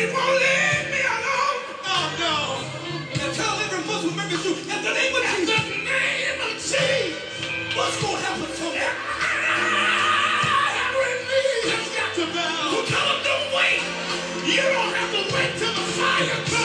he won't leave me alone. Oh, no. Now tell every Muslim member you, at the name of Jesus. At the name of Jesus. What's going to happen to me? Every knee has got to bow. So tell him to wait. You don't have to wait till the fire comes.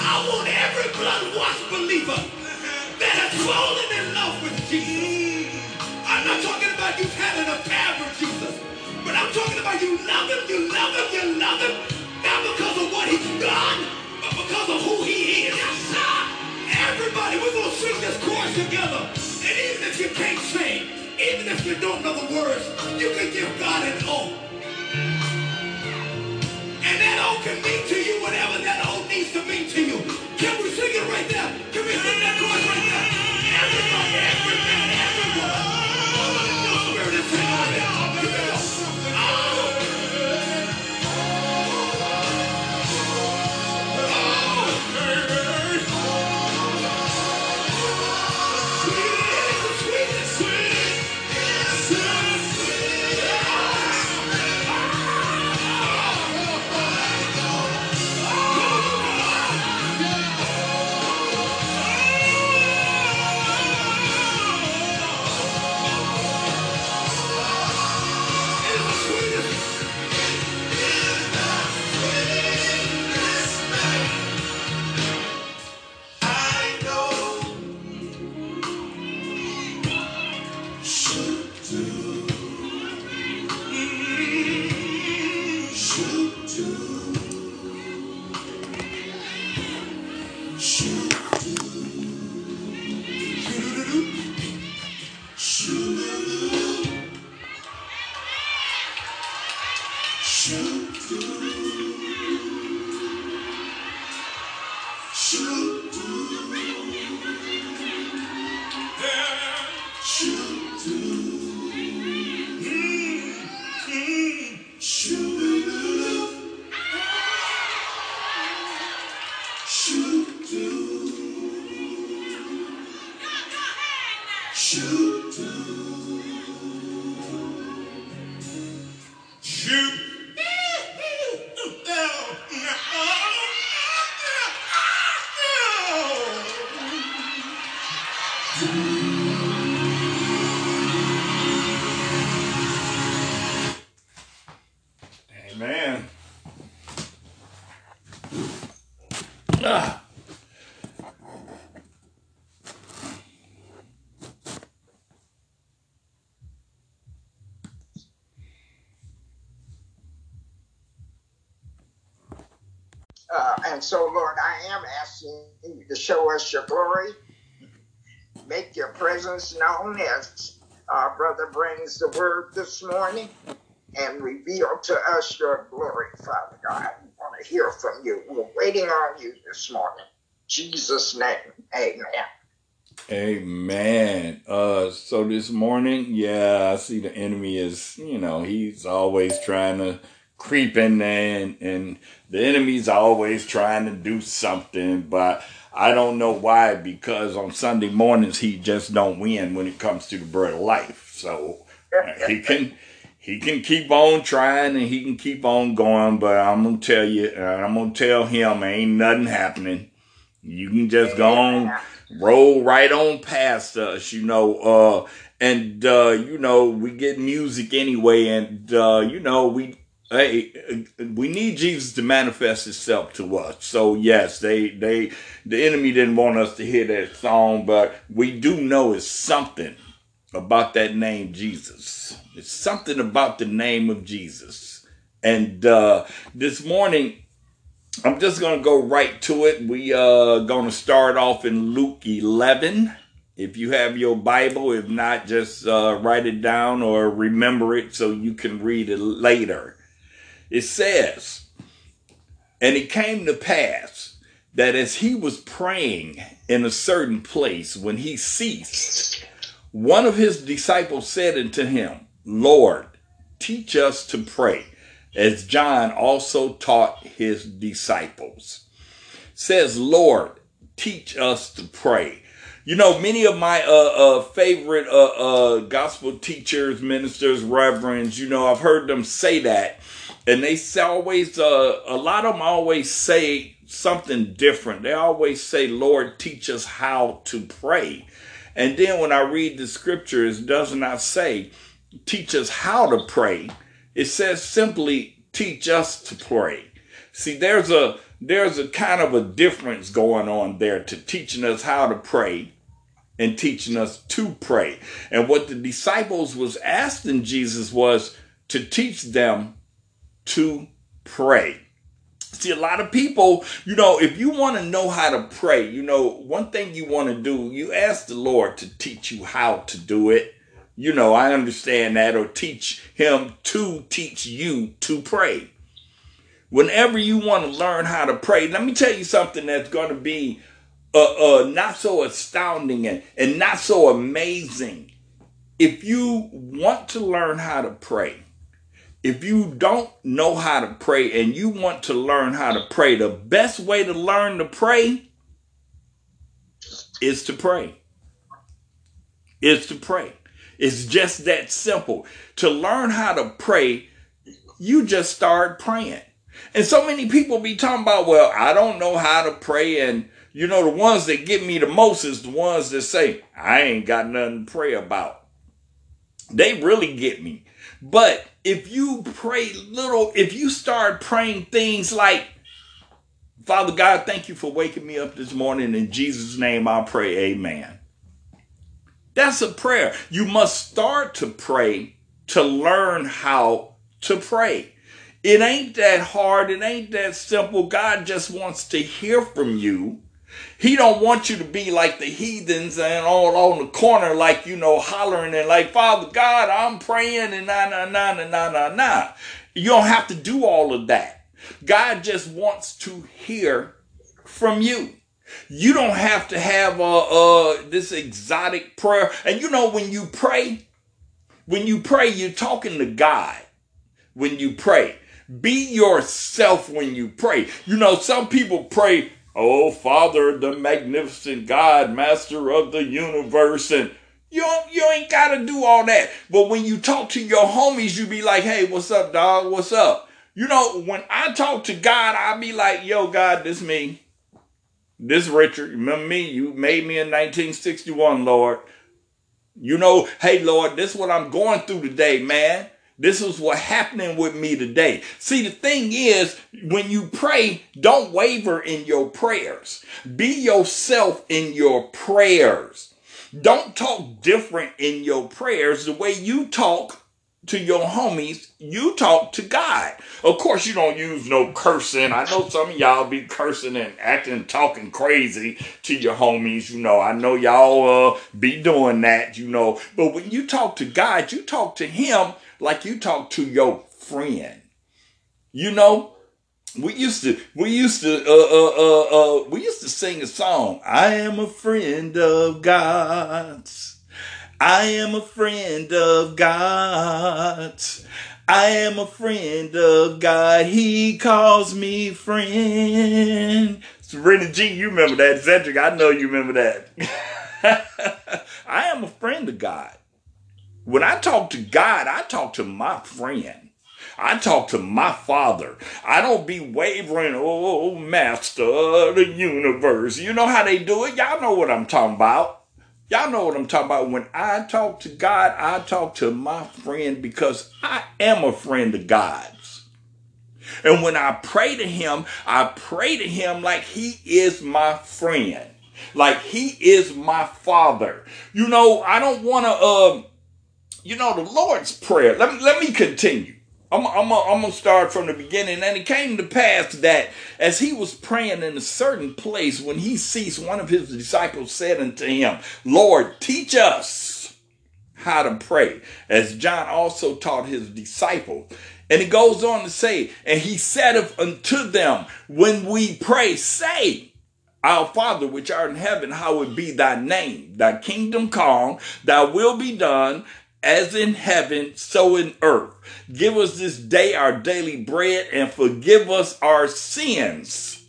I want every blood-washed believer that has fallen in love with Jesus. I'm not talking about you having a an affair with Jesus, but I'm talking about you love him, you love him, you love him, not because of what he's done, but because of who he is. Everybody, we're going to sing this chorus together. And even if you can't sing, even if you don't know the words, you can give God an oath that old can mean to you, whatever that old needs to mean to you. Can we sing it right there? Can we sing that chorus right there? And so, Lord, I am asking you to show us your glory, make your presence known as our brother brings the word this morning, and reveal to us your glory, Father God. We want to hear from you. We're waiting on you this morning. Jesus' name, amen. Amen. Uh, so this morning, yeah, I see the enemy is, you know, he's always trying to creep in and, and the enemy's always trying to do something, but I don't know why, because on Sunday mornings, he just don't win when it comes to the bread of life. So he can, he can keep on trying and he can keep on going, but I'm to tell you, uh, I'm to tell him ain't nothing happening. You can just go on, roll right on past us, you know, uh, and, uh, you know, we get music anyway. And, uh, you know, we, hey, we need Jesus to manifest himself to us. So yes, they, they, the enemy didn't want us to hear that song, but we do know it's something about that name Jesus. It's something about the name of Jesus. And, uh, this morning, I'm just to go right to it. We uh, to start off in Luke 11. If you have your Bible, if not, just uh, write it down or remember it so you can read it later. It says, And it came to pass that as he was praying in a certain place, when he ceased, one of his disciples said unto him, Lord, teach us to pray as John also taught his disciples. Says, Lord, teach us to pray. You know, many of my uh, uh, favorite uh, uh, gospel teachers, ministers, reverends, you know, I've heard them say that. And they always, uh, a lot of them always say something different. They always say, Lord, teach us how to pray. And then when I read the scriptures, it does not say, teach us how to pray it says simply teach us to pray. See, there's a there's a kind of a difference going on there to teaching us how to pray and teaching us to pray. And what the disciples was asking Jesus was to teach them to pray. See, a lot of people, you know, if you want to know how to pray, you know, one thing you want to do, you ask the Lord to teach you how to do it you know, I understand that, or teach him to teach you to pray. Whenever you want to learn how to pray, let me tell you something that's going to be uh, uh, not so astounding and, and not so amazing. If you want to learn how to pray, if you don't know how to pray and you want to learn how to pray, the best way to learn to pray is to pray. Is to pray. It's just that simple. To learn how to pray, you just start praying. And so many people be talking about, well, I don't know how to pray. And you know, the ones that get me the most is the ones that say, I ain't got nothing to pray about. They really get me. But if you pray little, if you start praying things like, Father God, thank you for waking me up this morning. In Jesus' name I pray, amen. That's a prayer. You must start to pray to learn how to pray. It ain't that hard. It ain't that simple. God just wants to hear from you. He don't want you to be like the heathens and all on the corner, like, you know, hollering and like, Father God, I'm praying and na, na, na, na, na, na, na. You don't have to do all of that. God just wants to hear from you. You don't have to have uh, this exotic prayer. And you know, when you pray, when you pray, you're talking to God. When you pray, be yourself when you pray. You know, some people pray, Oh, Father, the magnificent God, master of the universe. And You don't, you ain't got to do all that. But when you talk to your homies, you be like, hey, what's up, dog? What's up? You know, when I talk to God, I be like, yo, God, this me. This Richard. Remember me? You made me in 1961, Lord. You know, hey, Lord, this is what I'm going through today, man. This is what happening with me today. See, the thing is, when you pray, don't waver in your prayers. Be yourself in your prayers. Don't talk different in your prayers. The way you talk to your homies, you talk to God. Of course, you don't use no cursing. I know some of y'all be cursing and acting, talking crazy to your homies. You know, I know y'all uh, be doing that, you know. But when you talk to God, you talk to Him like you talk to your friend. You know, we used to, we used to, uh, uh, uh, uh, we used to sing a song. I am a friend of God's. I am a friend of God's. I am a friend of God. He calls me friend. Serena G, you remember that. Cedric, I know you remember that. I am a friend of God. When I talk to God, I talk to my friend. I talk to my father. I don't be wavering, oh, master of the universe. You know how they do it? Y'all know what I'm talking about. Y'all know what I'm talking about. When I talk to God, I talk to my friend because I am a friend of God's. And when I pray to him, I pray to him like he is my friend. Like he is my father. You know, I don't want to, uh, you know, the Lord's Prayer. Let me, let me continue. I'm, I'm, I'm going to start from the beginning. And it came to pass that as he was praying in a certain place, when he ceased, one of his disciples said unto him, Lord, teach us how to pray, as John also taught his disciples. And it goes on to say, and he said unto them, when we pray, say, our Father which art in heaven, how hallowed be thy name. Thy kingdom come, thy will be done as in heaven, so in earth. Give us this day our daily bread and forgive us our sins.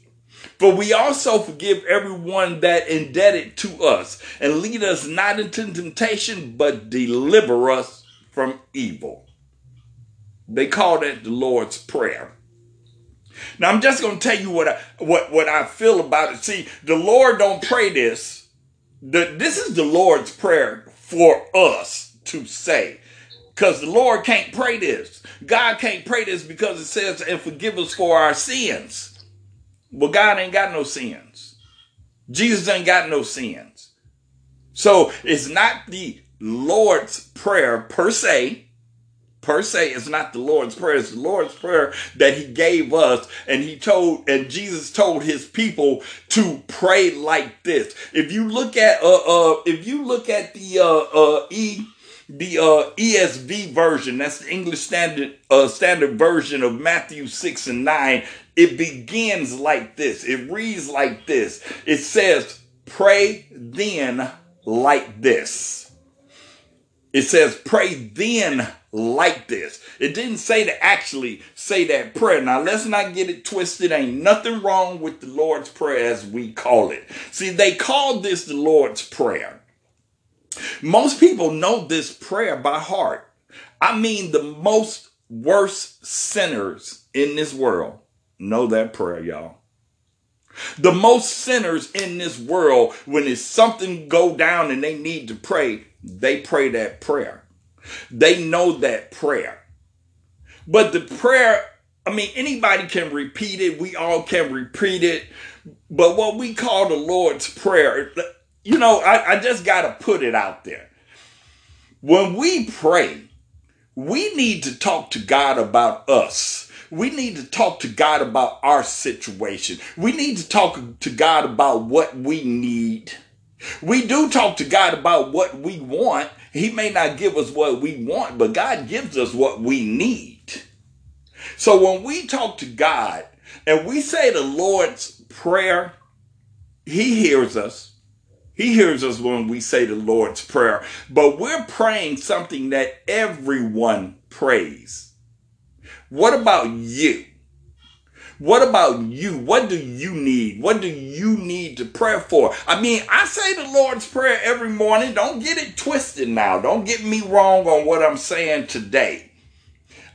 For we also forgive everyone that indebted to us and lead us not into temptation, but deliver us from evil. They call that the Lord's Prayer. Now I'm just to tell you what I, what, what I feel about it. See, the Lord don't pray this. The, this is the Lord's Prayer for us to say. Because the Lord can't pray this. God can't pray this because it says, and forgive us for our sins. Well, God ain't got no sins. Jesus ain't got no sins. So it's not the Lord's prayer per se. Per se, it's not the Lord's prayer. It's the Lord's prayer that he gave us. And he told, and Jesus told his people to pray like this. If you look at, uh, uh, if you look at the, uh, uh, E, the uh, ESV version, that's the English Standard uh, Standard version of Matthew 6 and 9, it begins like this. It reads like this. It says, Pray then like this. It says, Pray then like this. It didn't say to actually say that prayer. Now, let's not get it twisted. Ain't nothing wrong with the Lord's Prayer as we call it. See, they called this the Lord's Prayer. Most people know this prayer by heart. I mean, the most worst sinners in this world know that prayer, y'all. The most sinners in this world, when it's something go down and they need to pray, they pray that prayer. They know that prayer. But the prayer, I mean, anybody can repeat it. We all can repeat it. But what we call the Lord's Prayer, you know, I, I just got to put it out there. When we pray, we need to talk to God about us. We need to talk to God about our situation. We need to talk to God about what we need. We do talk to God about what we want. He may not give us what we want, but God gives us what we need. So when we talk to God and we say the Lord's Prayer, He hears us. He hears us when we say the Lord's Prayer, but we're praying something that everyone prays. What about you? What about you? What do you need? What do you need to pray for? I mean, I say the Lord's Prayer every morning. Don't get it twisted now. Don't get me wrong on what I'm saying today.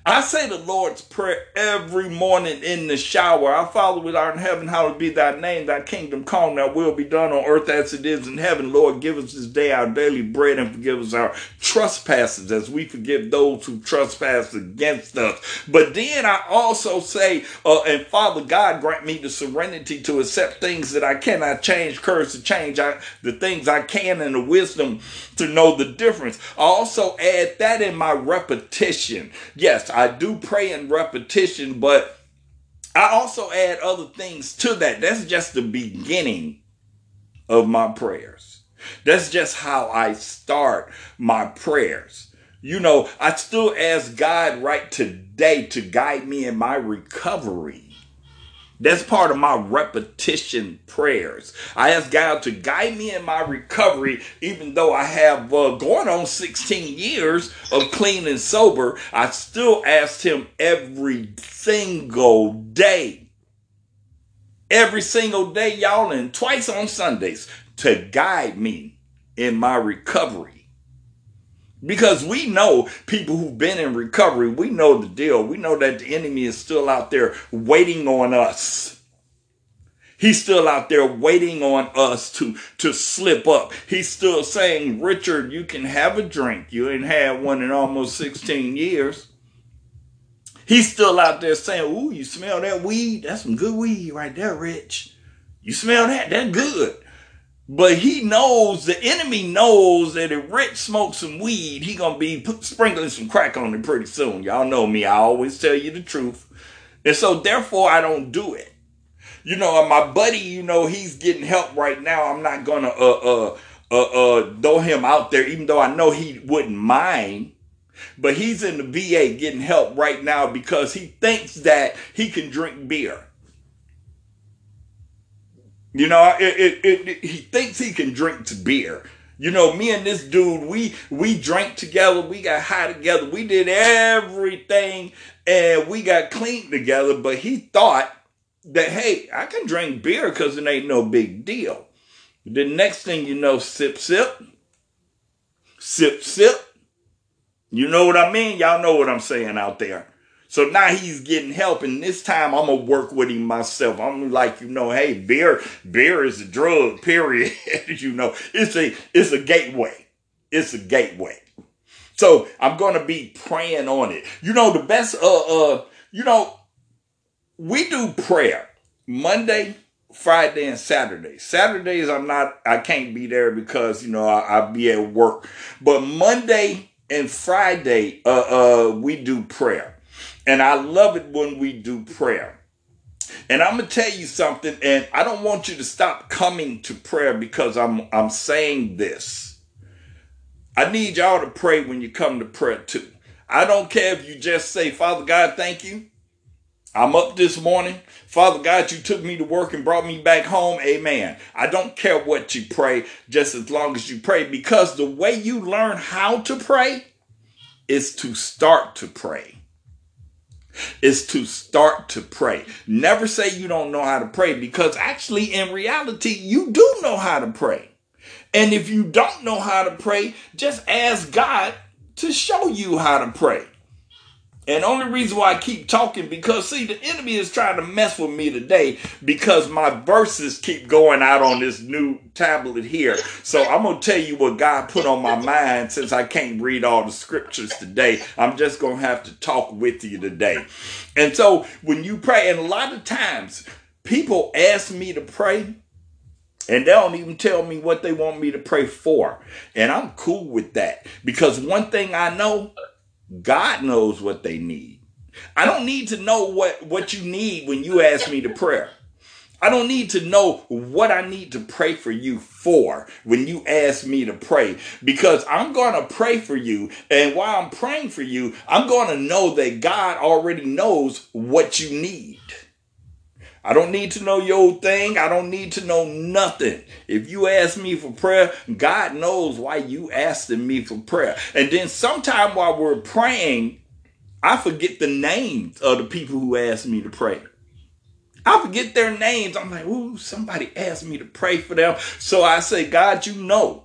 I say the Lord's Prayer every morning in the shower. Our Father which art in heaven, hallowed be thy name, thy kingdom come, thy will be done on earth as it is in heaven. Lord, give us this day our daily bread and forgive us our trespasses as we forgive those who trespass against us. But then I also say, uh, and Father God, grant me the serenity to accept things that I cannot change, courage to change I, the things I can, and the wisdom to know the difference. I also add that in my repetition. Yes, I do pray in repetition, but I also add other things to that. That's just the beginning of my prayers. That's just how I start my prayers. You know, I still ask God right today to guide me in my recovery. That's part of my repetition prayers. I ask God to guide me in my recovery, even though I have uh, going on 16 years of clean and sober. I still ask Him every single day, every single day, y'all, and twice on Sundays to guide me in my recovery. Because we know people who've been in recovery, we know the deal. We know that the enemy is still out there waiting on us. He's still out there waiting on us to, to slip up. He's still saying, Richard, you can have a drink. You ain't had one in almost 16 years. He's still out there saying, Ooh, you smell that weed? That's some good weed right there, Rich. You smell that? That's good. But he knows, the enemy knows that if Rich smokes some weed, he gonna be sprinkling some crack on it pretty soon. Y'all know me. I always tell you the truth. And so therefore I don't do it. You know, my buddy, you know, he's getting help right now. I'm not gonna uh uh uh uh throw him out there, even though I know he wouldn't mind. But he's in the VA getting help right now because he thinks that he can drink beer. You know, it, it, it, he thinks he can drink to beer. You know, me and this dude, we we drank together, we got high together, we did everything, and we got clean together. But he thought that hey, I can drink beer because it ain't no big deal. The next thing you know, sip, sip, sip, sip. You know what I mean? Y'all know what I'm saying out there. So now he's getting help, and this time I'm gonna work with him myself. I'm like, you know, hey, beer, beer is a drug. Period. you know, it's a it's a gateway. It's a gateway. So I'm gonna be praying on it. You know, the best. Uh, uh, you know, we do prayer Monday, Friday, and Saturday. Saturdays I'm not. I can't be there because you know I, I'll be at work. But Monday and Friday, uh, uh, we do prayer. And I love it when we do prayer. And I'm gonna tell you something, and I don't want you to stop coming to prayer because I'm I'm saying this. I need y'all to pray when you come to prayer too. I don't care if you just say, Father God, thank you. I'm up this morning. Father God, you took me to work and brought me back home. Amen. I don't care what you pray, just as long as you pray, because the way you learn how to pray is to start to pray is to start to pray. Never say you don't know how to pray because actually, in reality, you do know how to pray. And if you don't know how to pray, just ask God to show you how to pray. And only reason why I keep talking because see the enemy is trying to mess with me today because my verses keep going out on this new tablet here. So I'm gonna tell you what God put on my mind since I can't read all the scriptures today. I'm just gonna have to talk with you today. And so when you pray, and a lot of times people ask me to pray. And they don't even tell me what they want me to pray for. And I'm cool with that. Because one thing I know, God knows what they need. I don't need to know what, what you need when you ask me to pray. I don't need to know what I need to pray for you for when you ask me to pray because I'm going to pray for you. And while I'm praying for you, I'm going to know that God already knows what you need. I don't need to know your thing. I don't need to know nothing. If you ask me for prayer, God knows why you asking me for prayer. And then sometime while we're praying, I forget the names of the people who asked me to pray. I forget their names. I'm like, ooh, somebody asked me to pray for them. So I say, God, you know.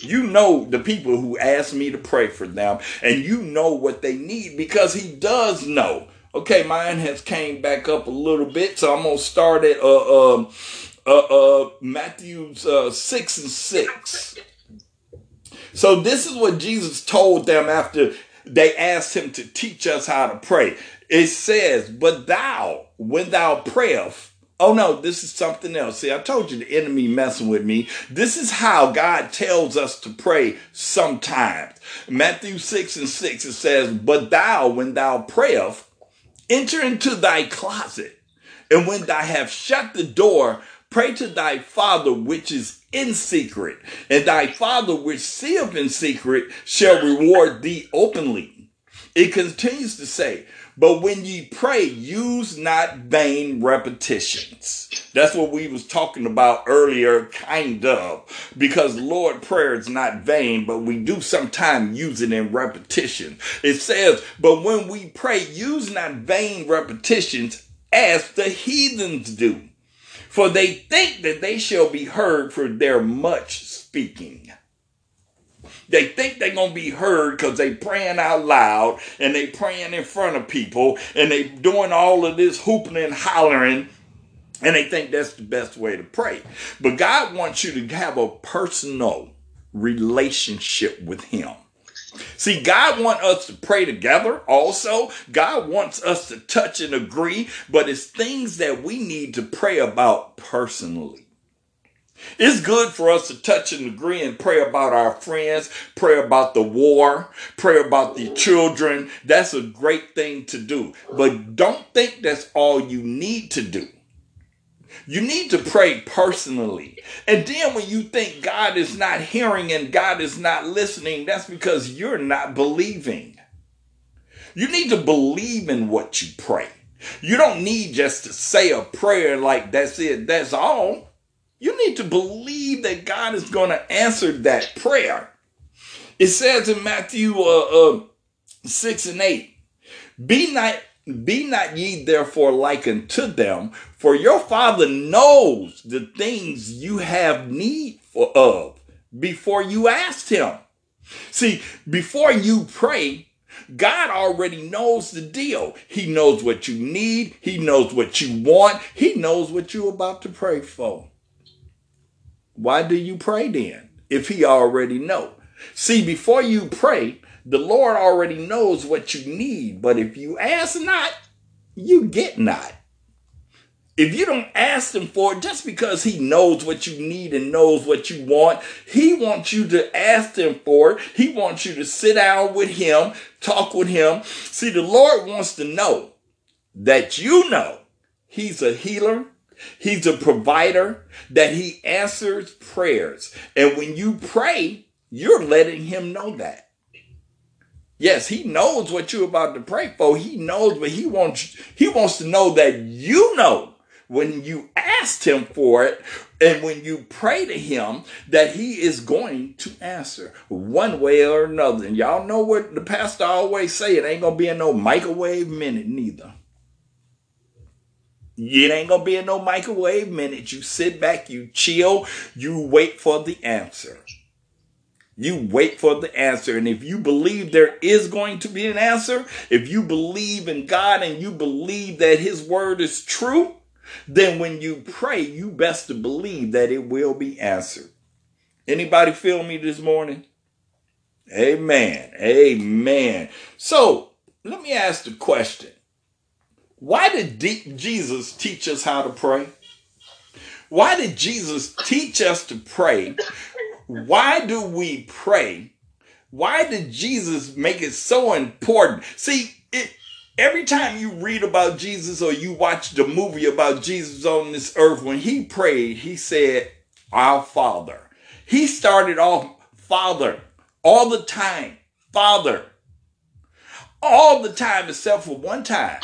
You know the people who asked me to pray for them, and you know what they need because he does know. Okay, mine has came back up a little bit, so I'm gonna start at uh um uh, uh Matthew's uh, six and six. So this is what Jesus told them after they asked him to teach us how to pray. It says, But thou, when thou prayest, oh no, this is something else. See, I told you the enemy messing with me. This is how God tells us to pray sometimes. Matthew 6 and 6, it says, But thou, when thou prayest, enter into thy closet, and when thou have shut the door, pray to thy Father which is in secret, and thy Father which seeth in secret shall reward thee openly. It continues to say, but when ye pray, use not vain repetitions. That's what we was talking about earlier, kind of, because Lord prayer is not vain, but we do sometimes use it in repetition. It says, but when we pray, use not vain repetitions as the heathens do for they think that they shall be heard for their much speaking. They think they're going to be heard because they praying out loud and they praying in front of people and they doing all of this hooping and hollering and they think that's the best way to pray. But God wants you to have a personal relationship with him. See, God wants us to pray together also. God wants us to touch and agree, but it's things that we need to pray about personally. It's good for us to touch and agree and pray about our friends, pray about the war, pray about the children. That's a great thing to do. But don't think that's all you need to do. You need to pray personally. And then when you think God is not hearing and God is not listening, that's because you're not believing. You need to believe in what you pray. You don't need just to say a prayer like that's it, that's all. You need to believe that God is going to answer that prayer. It says in Matthew uh, uh, 6 and 8, be not be not ye therefore like unto them, for your father knows the things you have need for of before you ask him. See, before you pray, God already knows the deal. He knows what you need. He knows what you want. He knows what you're about to pray for. Why do you pray then if he already know? See, before you pray, the Lord already knows what you need, but if you ask not, you get not. If you don't ask him for it, just because he knows what you need and knows what you want, he wants you to ask him for it. He wants you to sit down with him, talk with him. See, the Lord wants to know that you know he's a healer, he's a provider, that he answers prayers. And when you pray, you're letting him know that. Yes, he knows what you're about to pray for. He knows, but he wants he wants to know that you know when you asked him for it and when you pray to him that he is going to answer one way or another. And y'all know what the pastor always say, it ain't gonna be in no microwave minute neither. It ain't gonna be in no microwave minute. You sit back, you chill, you wait for the answer. You wait for the answer. And if you believe there is going to be an answer, if you believe in God and you believe that his word is true, then when you pray, you best to believe that it will be answered. Anybody feel me this morning? Amen. Amen. So let me ask the question. Why did D- Jesus teach us how to pray? Why did Jesus teach us to pray why do we pray? Why did Jesus make it so important? See, it, every time you read about Jesus or you watch the movie about Jesus on this earth, when he prayed, he said, Our Father. He started off, Father, all the time, Father, all the time, except for one time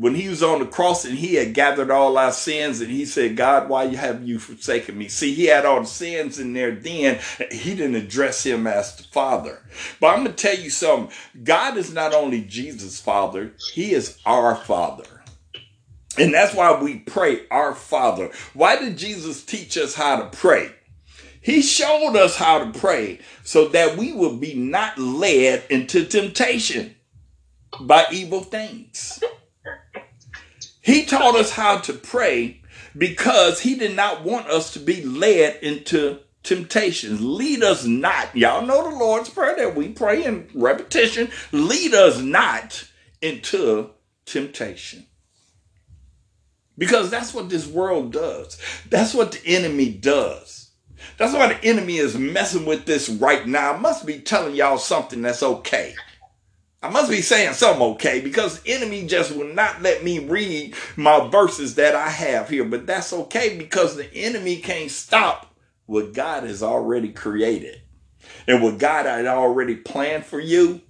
when he was on the cross and he had gathered all our sins and he said, God, why have you forsaken me? See, he had all the sins in there then. He didn't address him as the father. But I'm going to tell you something. God is not only Jesus' father, he is our father. And that's why we pray our Father. Why did Jesus teach us how to pray? He showed us how to pray so that we would be not led into temptation by evil things. He taught us how to pray because he did not want us to be led into temptations. Lead us not. Y'all know the Lord's Prayer that we pray in repetition. Lead us not into temptation. Because that's what this world does. That's what the enemy does. That's why the enemy is messing with this right now. I must be telling y'all something that's okay. I must be saying something okay because enemy just will not let me read my verses that I have here. But that's okay because the enemy can't stop what God has already created. And what God had already planned for you,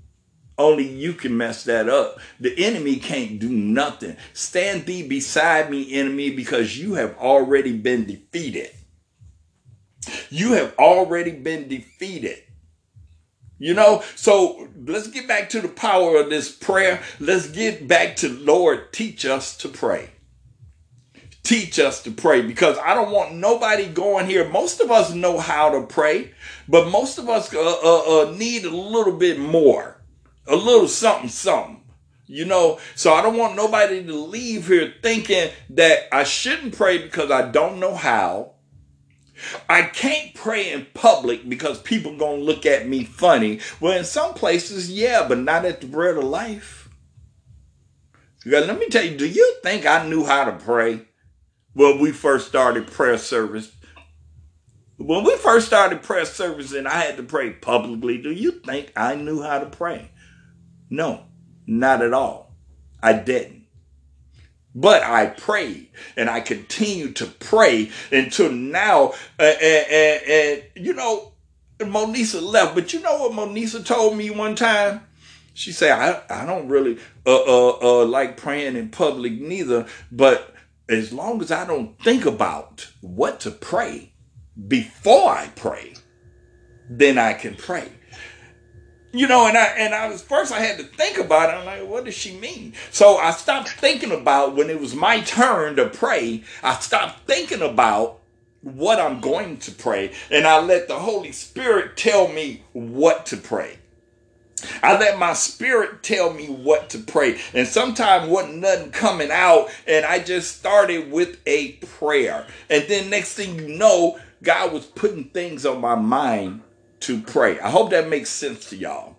only you can mess that up. The enemy can't do nothing. Stand thee beside me, enemy, because you have already been defeated. You have already been defeated. You know, so let's get back to the power of this prayer. Let's get back to Lord, teach us to pray. Teach us to pray because I don't want nobody going here. Most of us know how to pray, but most of us uh, uh, uh, need a little bit more, a little something, something. You know, so I don't want nobody to leave here thinking that I shouldn't pray because I don't know how I can't pray in public because people gonna look at me funny. Well, in some places, yeah, but not at the bread of life. let me tell you, do you think I knew how to pray when we first started prayer service? When we first started prayer service and I had to pray publicly, do you think I knew how to pray? No, not at all. I didn't. But I prayed and I continued to pray until now. And, and, and, you know, Monisa left, but you know what Monisa told me one time? She said, I, I don't really uh, uh, uh, like praying in public neither, but as long as I don't think about what to pray before I pray, then I can pray you know, and I and I was first I had to think about it. I'm like, what does she mean? So I stopped thinking about when it was my turn to pray. I stopped thinking about what I'm going to pray, and I let the Holy Spirit tell me what to pray. I let my spirit tell me what to pray. And sometimes wasn't nothing coming out, and I just started with a prayer. And then next thing you know, God was putting things on my mind to pray. I hope that makes sense to y'all.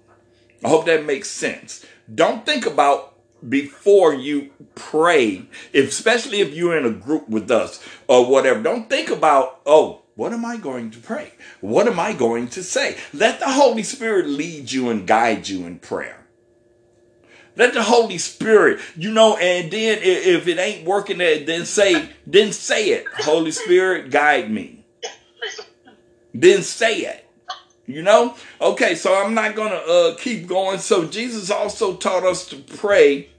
I hope that makes sense. Don't think about before you pray, especially if you're in a group with us or whatever. Don't think about, oh, what am I going to pray? What am I going to say? Let the Holy Spirit lead you and guide you in prayer. Let the Holy Spirit, you know, and then if it ain't working, then say, then say it. Holy Spirit, guide me. Then say it. You know? Okay, so I'm not going to uh, keep going. So Jesus also taught us to pray.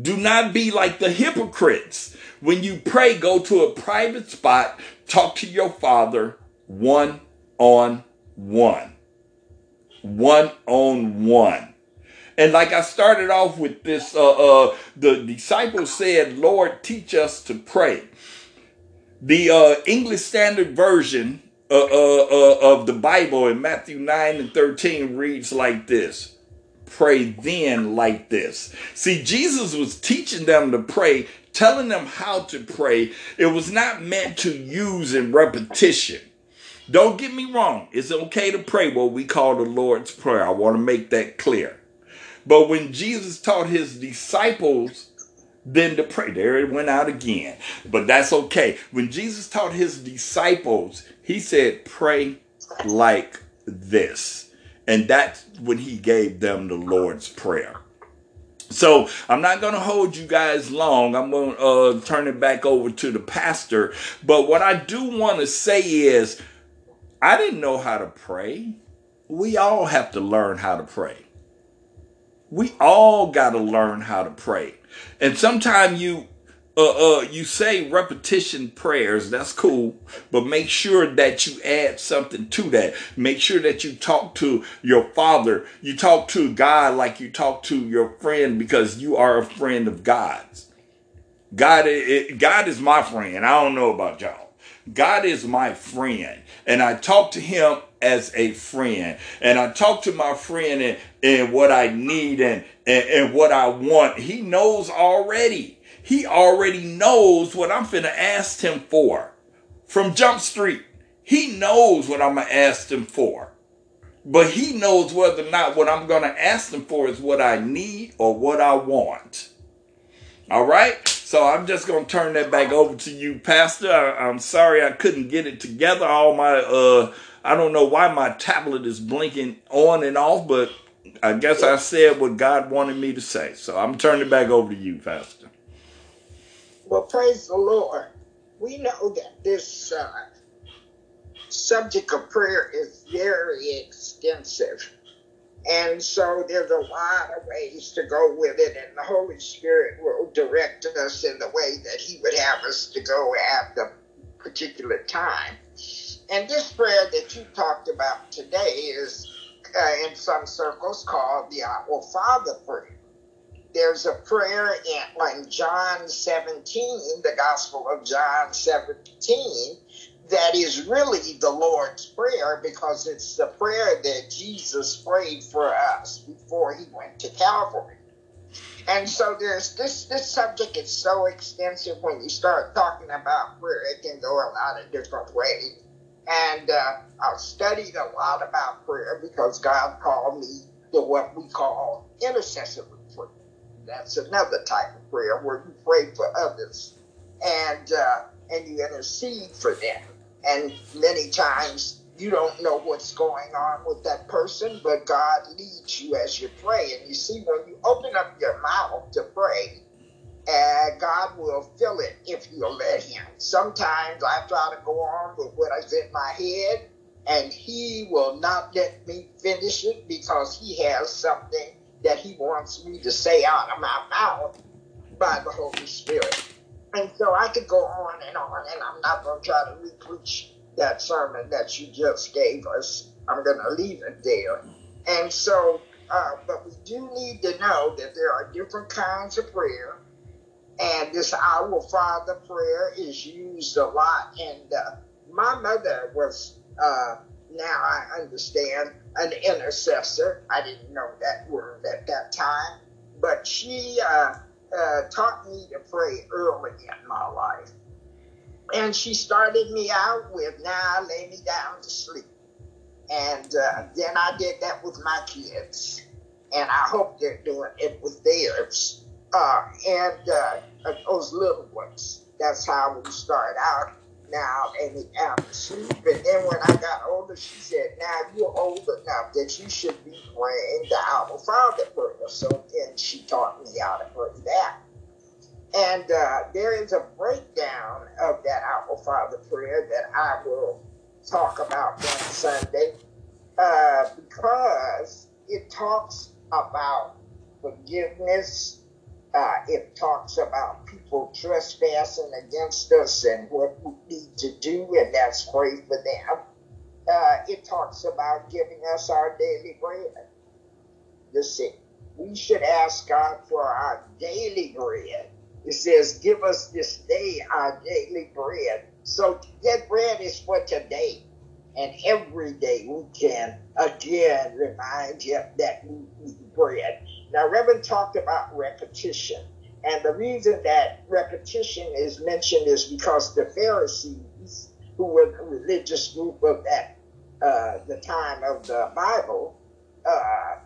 Do not be like the hypocrites. When you pray, go to a private spot, talk to your father one on one. One on one. And like I started off with this, uh, uh, the disciples said, Lord, teach us to pray. The uh, English Standard Version uh, uh, uh, of the Bible in Matthew 9 and 13 reads like this Pray then like this. See, Jesus was teaching them to pray, telling them how to pray. It was not meant to use in repetition. Don't get me wrong, it's okay to pray what we call the Lord's Prayer. I want to make that clear. But when Jesus taught his disciples then to pray. There it went out again. But that's okay. When Jesus taught his disciples, he said, pray like this. And that's when he gave them the Lord's Prayer. So I'm not going to hold you guys long. I'm going to uh, turn it back over to the pastor. But what I do want to say is, I didn't know how to pray. We all have to learn how to pray. We all got to learn how to pray. And sometimes you uh, uh, you say repetition prayers, that's cool, but make sure that you add something to that. Make sure that you talk to your father. You talk to God like you talk to your friend because you are a friend of God's. God, it, God is my friend. I don't know about y'all. God is my friend. And I talk to him as a friend. And I talk to my friend and, and what I need and, and, and what I want. He knows already. He already knows what I'm finna ask him for. From Jump Street, he knows what I'm gonna ask him for. But he knows whether or not what I'm gonna ask him for is what I need or what I want. All right? So I'm just gonna turn that back over to you, Pastor. I, am sorry I couldn't get it together. All my uh I don't know why my tablet is blinking on and off, but I guess I said what God wanted me to say. So I'm turning it back over to you, Pastor. Well, praise the Lord. We know that this uh, subject of prayer is very extensive. And so there's a lot of ways to go with it, and the Holy Spirit will direct us in the way that He would have us to go at the particular time. And this prayer that you talked about today is, uh, in some circles, called the Our Father prayer. There's a prayer in, in John 17, the Gospel of John 17, that is really the Lord's Prayer because it's the prayer that Jesus prayed for us before he went to Calvary. And so there's this this subject is so extensive when you start talking about prayer, it can go a lot of different ways. And uh, I've studied a lot about prayer because God called me to what we call intercessory prayer. That's another type of prayer where you pray for others and uh, and you intercede for them. And many times you don't know what's going on with that person, but God leads you as you pray. And you see, when you open up your mouth to pray, and God will fill it if you'll let Him. Sometimes I try to go on with what is in my head, and He will not let me finish it because He has something that He wants me to say out of my mouth by the Holy Spirit. And so I could go on and on, and I'm not going to try to repreach that sermon that you just gave us. I'm going to leave it there. And so, uh, but we do need to know that there are different kinds of prayer. And this Our Father prayer is used a lot. And uh, my mother was, uh, now I understand, an intercessor. I didn't know that word at that time. But she uh, uh, taught me to pray early in my life. And she started me out with, now lay me down to sleep. And uh, then I did that with my kids. And I hope they're doing it with theirs. Uh, and uh, those little ones. That's how we start out now the sleep. And then when I got older, she said, now you're old enough that you should be praying the Our Father prayer. So then she taught me how to pray that. And uh, there is a breakdown of that Our Father prayer that I will talk about on Sunday uh, because it talks about forgiveness uh, it talks about people trespassing against us and what we need to do, and that's pray for them. Uh, it talks about giving us our daily bread. You see, we should ask God for our daily bread. It says, Give us this day our daily bread. So that bread is for today. And every day we can again remind you that we need bread. Now, Reverend talked about repetition. And the reason that repetition is mentioned is because the Pharisees, who were the religious group of that uh, the time of the Bible, uh,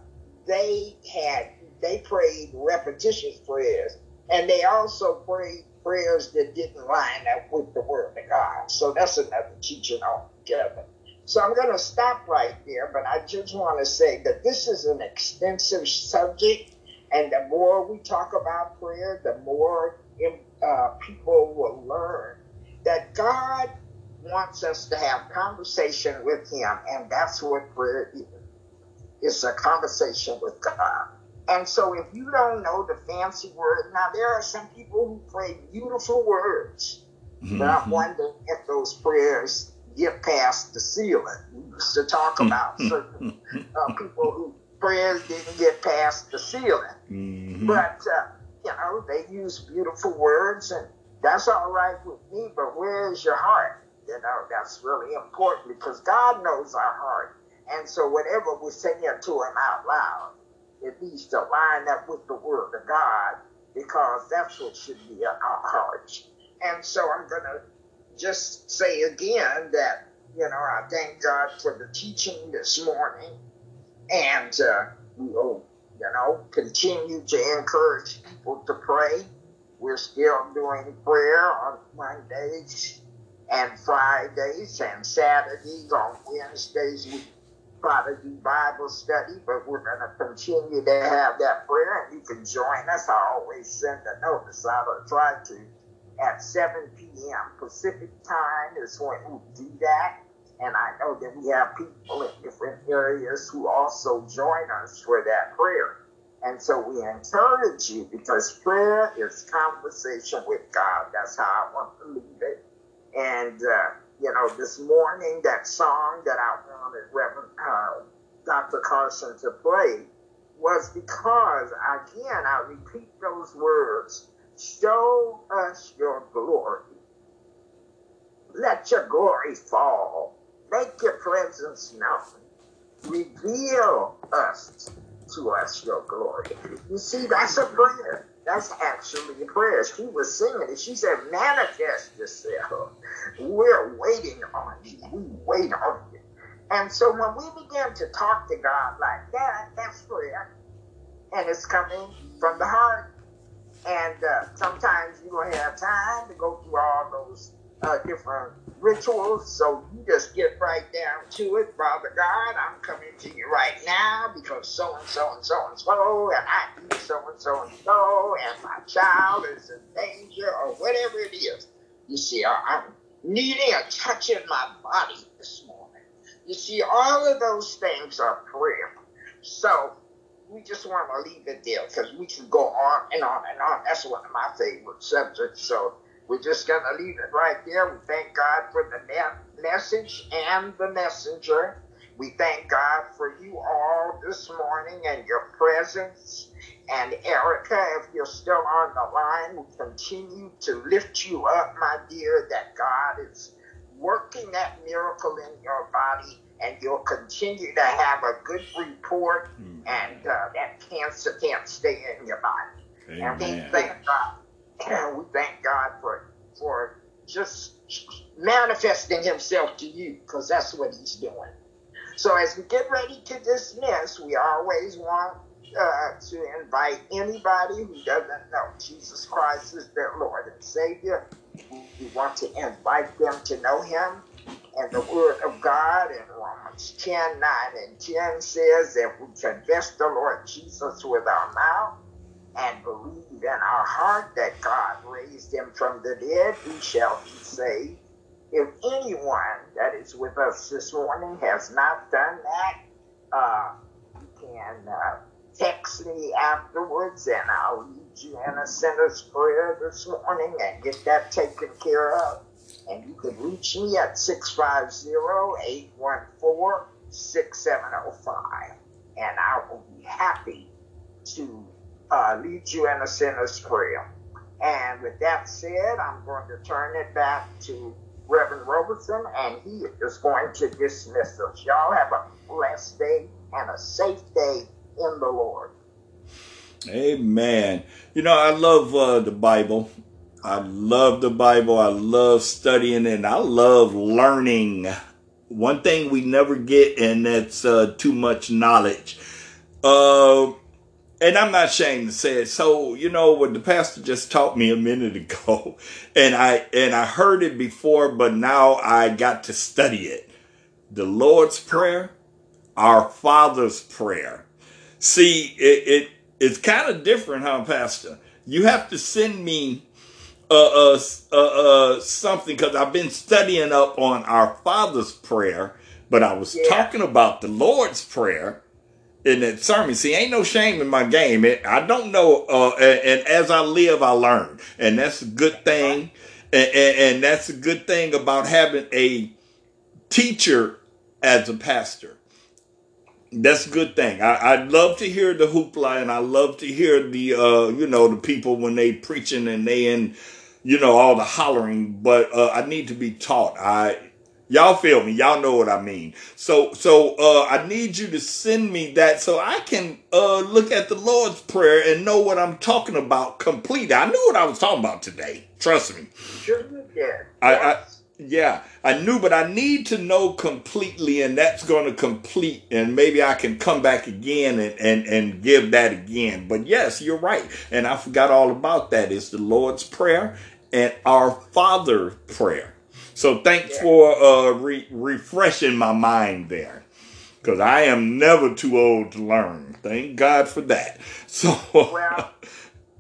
they had they prayed repetitious prayers, and they also prayed prayers that didn't line up with the Word of God. So that's another teaching altogether. So I'm going to stop right there, but I just want to say that this is an extensive subject, and the more we talk about prayer, the more uh, people will learn that God wants us to have conversation with Him, and that's what prayer is. It's a conversation with God. And so if you don't know the fancy word, now there are some people who pray beautiful words, mm-hmm. but I'm wondering if those prayers get past the ceiling. We used to talk hmm. about certain uh, people who prayers didn't get past the ceiling. Mm-hmm. But, uh, you know, know, they use beautiful words, and that's all right with me, but where is your heart? You know, that's really important because God knows our heart. And so whatever we're saying to him out loud, it needs to line up with the word of God because that's what should be in our hearts. And so I'm going to just say again that, you know, I thank God for the teaching this morning. And uh, we will, you know, continue to encourage people to pray. We're still doing prayer on Mondays and Fridays and Saturdays. On Wednesdays, we try to do Bible study, but we're going to continue to have that prayer, and you can join us. I always send a notice out or try to at 7 p.m. Pacific time is when we do that. And I know that we have people in different areas who also join us for that prayer. And so we encourage you because prayer is conversation with God. That's how I want to leave it. And, uh, you know, this morning, that song that I wanted Reverend uh, Dr. Carson to play was because, again, I repeat those words show us your glory. Let your glory fall. Make your presence known. Reveal us to us your glory. You see, that's a prayer. That's actually a prayer. She was singing it. She said, Manifest yourself. We're waiting on you. We wait on you. And so when we begin to talk to God like that, that's prayer. And it's coming from the heart. And uh, sometimes you don't have time to go through all those uh, different rituals. So you just get right down to it. Father God, I'm coming to you right now because so and so and so and so, and I need so and so and so, and my child is in danger, or whatever it is. You see, I'm needing a touch in my body this morning. You see, all of those things are prayer. So we just want to leave it there because we can go on and on and on. That's one of my favorite subjects. So we're just going to leave it right there. We thank God for the message and the messenger. We thank God for you all this morning and your presence. And Erica, if you're still on the line, we continue to lift you up, my dear, that God is working that miracle in your body and you'll continue to have a good report mm. and uh, that cancer can't stay in your body. Amen. And we thank God we thank God for for just manifesting Himself to you, because that's what He's doing. So as we get ready to dismiss, we always want uh, to invite anybody who doesn't know Jesus Christ is their Lord and Savior. We want to invite them to know Him. And the Word of God in Romans 10 9 and 10 says that we confess the Lord Jesus with our mouth and believe in our heart that God raised him from the dead, we shall be saved. If anyone that is with us this morning has not done that, uh, you can uh, text me afterwards and I'll lead you in a sinner's prayer this morning and get that taken care of. And you can reach me at 650 814 6705. And I will be happy to uh, lead you in a sinner's prayer. And with that said, I'm going to turn it back to Reverend Roberson, and he is going to dismiss us. Y'all have a blessed day and a safe day in the Lord. Amen. You know, I love uh, the Bible. I love the Bible. I love studying and I love learning. One thing we never get, and that's uh, too much knowledge. Uh, and I'm not ashamed to say it. So, you know, what the pastor just taught me a minute ago, and I and I heard it before, but now I got to study it. The Lord's Prayer, our Father's Prayer. See, it, it it's kind of different, huh, Pastor? You have to send me uh, uh, uh, uh something because I've been studying up on our Father's Prayer, but I was yeah. talking about the Lord's Prayer in that sermon. See, ain't no shame in my game. It, I don't know, uh, and, and, as I live, I learn, and that's a good thing. And, and, and, that's a good thing about having a teacher as a pastor. That's a good thing. I, I love to hear the hoopla and I love to hear the uh you know the people when they preaching and they in you know all the hollering, but uh I need to be taught. I y'all feel me, y'all know what I mean. So so uh I need you to send me that so I can uh look at the Lord's Prayer and know what I'm talking about completely. I knew what I was talking about today. Trust me. Sure you did. I, I Yes. Yeah, I knew, but I need to know completely, and that's going to complete, and maybe I can come back again and, and, and give that again. But yes, you're right. And I forgot all about that. It's the Lord's Prayer and our Father prayer. So thanks Yeah. for uh, re- refreshing my mind there. Because I am never too old to learn. Thank God for that. So, Well,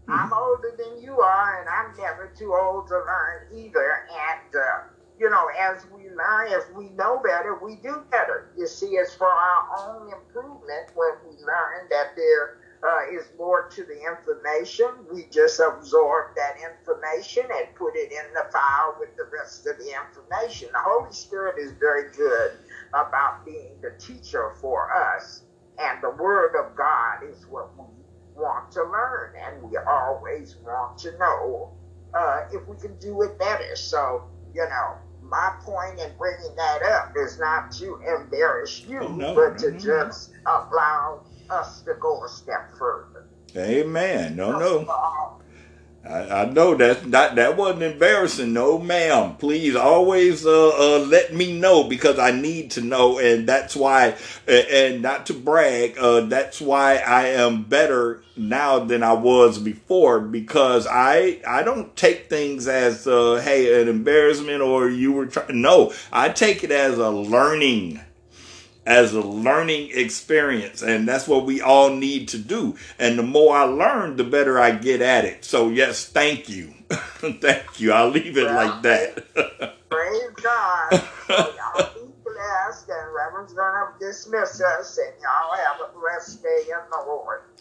I'm older than you are, and I'm never too old to learn either. And, uh, you know, as we learn, as we know better, we do better. You see, it's for our own improvement when we learn that there uh, is more to the information. We just absorb that information and put it in the file with the rest of the information. The Holy Spirit is very good about being the teacher for us, and the Word of God is what we want to learn, and we always want to know uh, if we can do it better. So, you know, my point in bringing that up is not to embarrass you, Oh, no, but to no, no, just allow us to go a step further. amen. No, no. I, I know that that that wasn't embarrassing. No, ma'am. Please always uh, uh, let me know because I need to know, and that's why. And, and not to brag, uh, that's why I am better now than I was before because I I don't take things as uh, hey an embarrassment or you were trying. No, I take it as a learning as a learning experience and that's what we all need to do. And the more i learn the better i get at it. So yes thank you. Thank you. I'll leave it like that. praise God.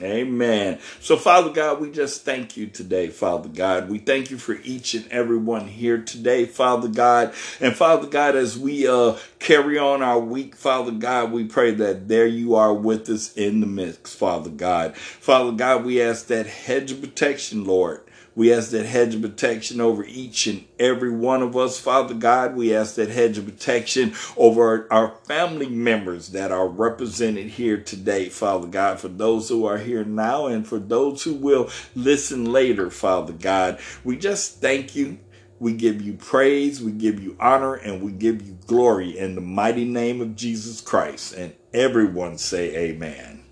Amen. So, Father God, we just thank you today, Father God. We thank you for each and every one here today, Father God. And Father God, as we uh carry on our week, Father God, we pray that there you are with us in the mix, Father God. Father God, we ask that hedge of protection, Lord. We ask that hedge of protection over each and every one of us, Father God. We ask that hedge of protection over our family members that are represented here today, Father God, for those who are here now and for those who will listen later, Father God. We just thank you. We give you praise, we give you honor, and we give you glory in the mighty name of Jesus Christ. And everyone say amen.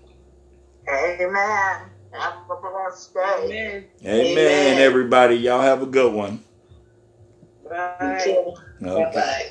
Amen. Have a blessed day. Amen. Amen, Amen. everybody. Y'all have a good one. Bye. Okay. Bye-bye.